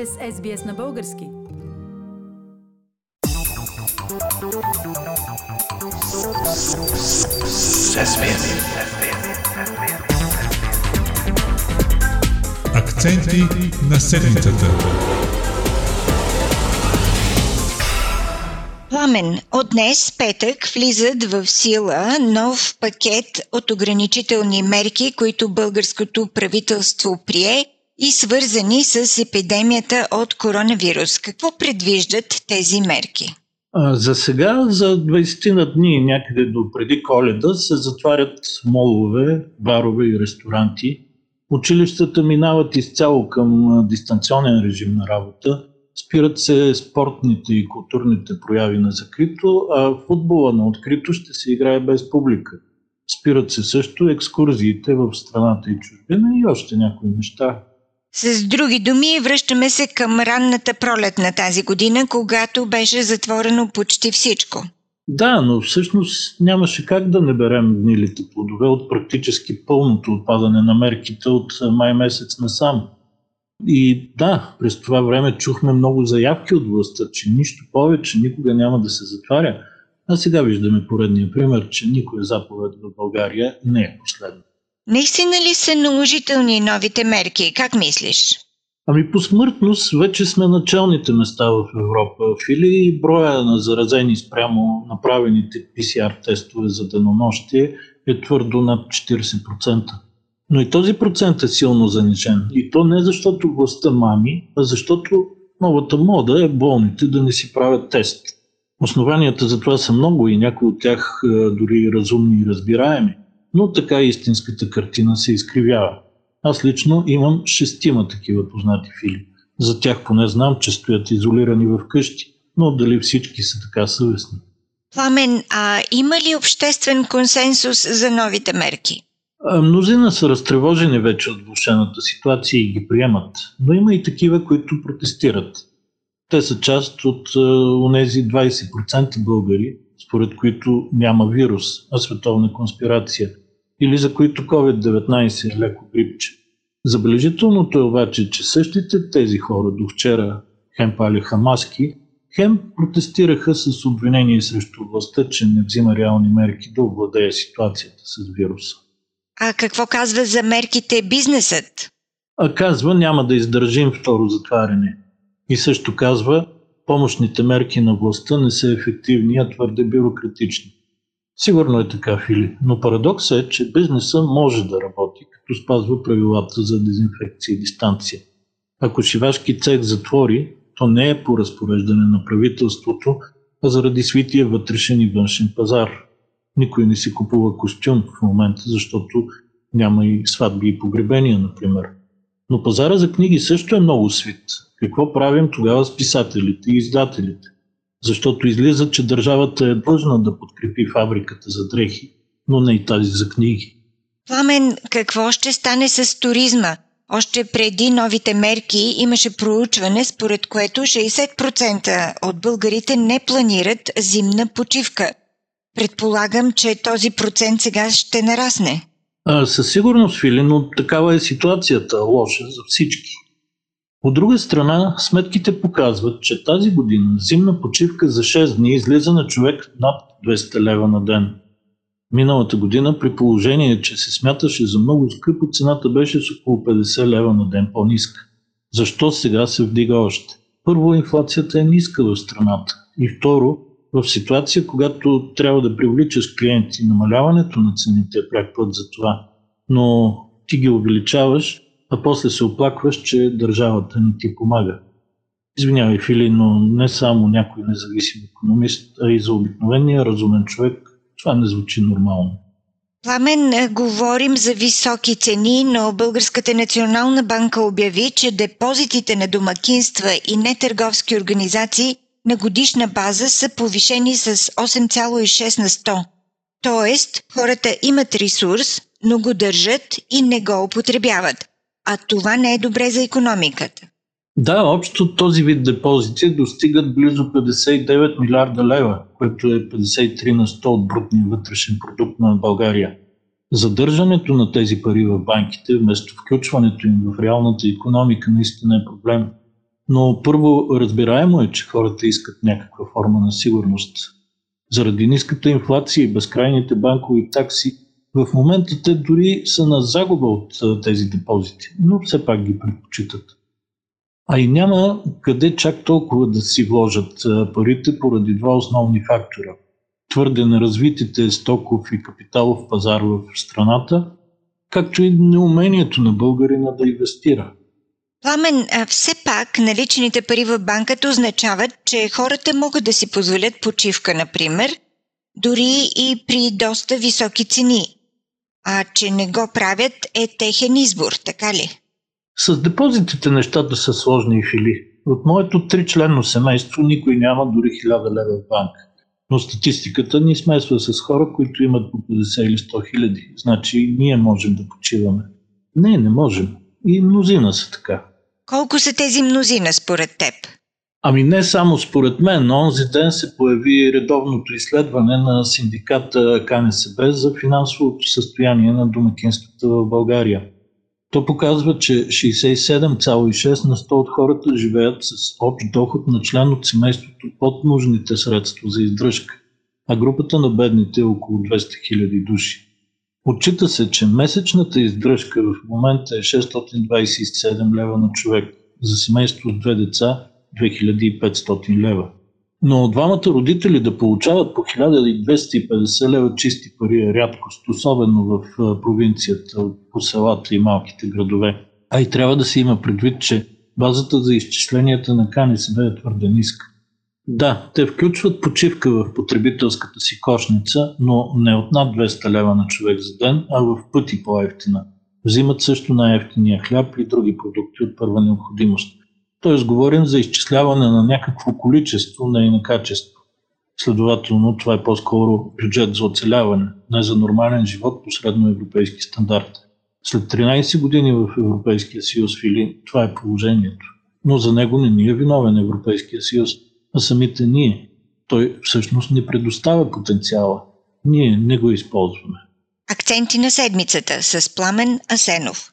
сте с SBS на български. Акценти на седмицата. Пламен, от днес, петък, влизат в сила нов пакет от ограничителни мерки, които българското правителство прие и свързани с епидемията от коронавирус. Какво предвиждат тези мерки? За сега, за 20 на дни, някъде до преди коледа, се затварят молове, барове и ресторанти. Училищата минават изцяло към дистанционен режим на работа. Спират се спортните и културните прояви на закрито, а футбола на открито ще се играе без публика. Спират се също екскурзиите в страната и чужбина и още някои неща. С други думи, връщаме се към ранната пролет на тази година, когато беше затворено почти всичко. Да, но всъщност нямаше как да не берем гнилите плодове от практически пълното отпадане на мерките от май месец насам. И да, през това време чухме много заявки от властта, че нищо повече никога няма да се затваря. А сега виждаме поредния пример, че никоя заповед в България не е последна. Наистина ли са наложителни новите мерки? Как мислиш? Ами по смъртност вече сме началните места в Европа. Фили броя на заразени спрямо направените PCR тестове за денонощие е твърдо над 40%. Но и този процент е силно занижен. И то не защото властта мами, а защото новата мода е болните да не си правят тест. Основанията за това са много и някои от тях дори разумни и разбираеми но така истинската картина се изкривява. Аз лично имам шестима такива познати фили. За тях поне знам, че стоят изолирани в къщи, но дали всички са така съвестни. Пламен, а има ли обществен консенсус за новите мерки? Мнозина са разтревожени вече от влушената ситуация и ги приемат, но има и такива, които протестират. Те са част от онези 20% българи, според които няма вирус, а световна конспирация, или за които COVID-19 е леко грипче. Забележителното е обаче, че същите тези хора до вчера хем палиха маски, хем протестираха с обвинение срещу властта, че не взима реални мерки да овладее ситуацията с вируса. А какво казва за мерките бизнесът? А казва няма да издържим второ затваряне. И също казва помощните мерки на властта не са ефективни, а твърде бюрократични. Сигурно е така, Фили, но парадоксът е, че бизнеса може да работи, като спазва правилата за дезинфекция и дистанция. Ако шивашки цех затвори, то не е по разпореждане на правителството, а заради свития вътрешен и външен пазар. Никой не си купува костюм в момента, защото няма и сватби и погребения, например. Но пазара за книги също е много свит. Какво правим тогава с писателите и издателите? Защото излиза, че държавата е длъжна да подкрепи фабриката за дрехи, но не и тази за книги. Пламен, какво ще стане с туризма? Още преди новите мерки имаше проучване, според което 60% от българите не планират зимна почивка. Предполагам, че този процент сега ще нарасне. А, със сигурност, Фили, но такава е ситуацията, лоша за всички. От друга страна, сметките показват, че тази година зимна почивка за 6 дни излиза на човек над 200 лева на ден. Миналата година, при положение, че се смяташе за много скъпо, цената беше с около 50 лева на ден по-ниска. Защо сега се вдига още? Първо, инфлацията е ниска в страната. И второ, в ситуация, когато трябва да привличаш клиенти, намаляването на цените е пряк път за това. Но ти ги увеличаваш, а после се оплакваш, че държавата не ти помага. Извинявай, Фили, но не само някой независим економист, а и за обикновения разумен човек това не звучи нормално. Пламен, е, говорим за високи цени, но Българската национална банка обяви, че депозитите на домакинства и нетърговски организации на годишна база са повишени с 8,6 на 100. Тоест, хората имат ресурс, но го държат и не го употребяват а това не е добре за економиката. Да, общо този вид депозити достигат близо 59 милиарда лева, което е 53 на 100 от брутния вътрешен продукт на България. Задържането на тези пари в банките, вместо включването им в реалната економика, наистина е проблем. Но първо разбираемо е, че хората искат някаква форма на сигурност. Заради ниската инфлация и безкрайните банкови такси, в момента те дори са на загуба от тези депозити, но все пак ги предпочитат. А и няма къде чак толкова да си вложат парите поради два основни фактора. Твърде неразвитите стоков и капиталов пазар в страната, както и неумението на българина да инвестира. Пламен, все пак наличните пари в банката означават, че хората могат да си позволят почивка, например, дори и при доста високи цени. А че не го правят е техен избор, така ли? С депозитите нещата са сложни и фили. От моето тричленно семейство никой няма дори 1000 лева в банка. Но статистиката ни смесва с хора, които имат по 50 или 100 хиляди. Значи ние можем да почиваме. Не, не можем. И мнозина са така. Колко са тези мнозина според теб? Ами не само според мен, но онзи ден се появи редовното изследване на синдиката КНСБ за финансовото състояние на домакинствата в България. То показва, че 67,6 на 100 от хората живеят с общ доход на член от семейството под нужните средства за издръжка, а групата на бедните е около 200 000 души. Отчита се, че месечната издръжка в момента е 627 лева на човек, за семейство с две деца 2500 лева. Но двамата родители да получават по 1250 лева чисти пари е рядкост, особено в провинцията, по селата и малките градове. А и трябва да се има предвид, че базата за изчисленията на КНСБ е твърде ниска. Да, те включват почивка в потребителската си кошница, но не от над 200 лева на човек за ден, а в пъти по-ефтина. Взимат също най-ефтиния хляб и други продукти от първа необходимост. Тоест говорим за изчисляване на някакво количество, не и на качество. Следователно, това е по-скоро бюджет за оцеляване, не за нормален живот по средноевропейски стандарт. След 13 години в Европейския съюз, Фили, това е положението. Но за него не ни е виновен Европейския съюз, а самите ние. Той всъщност ни предоставя потенциала. Ние не го използваме. Акценти на седмицата с Пламен Асенов.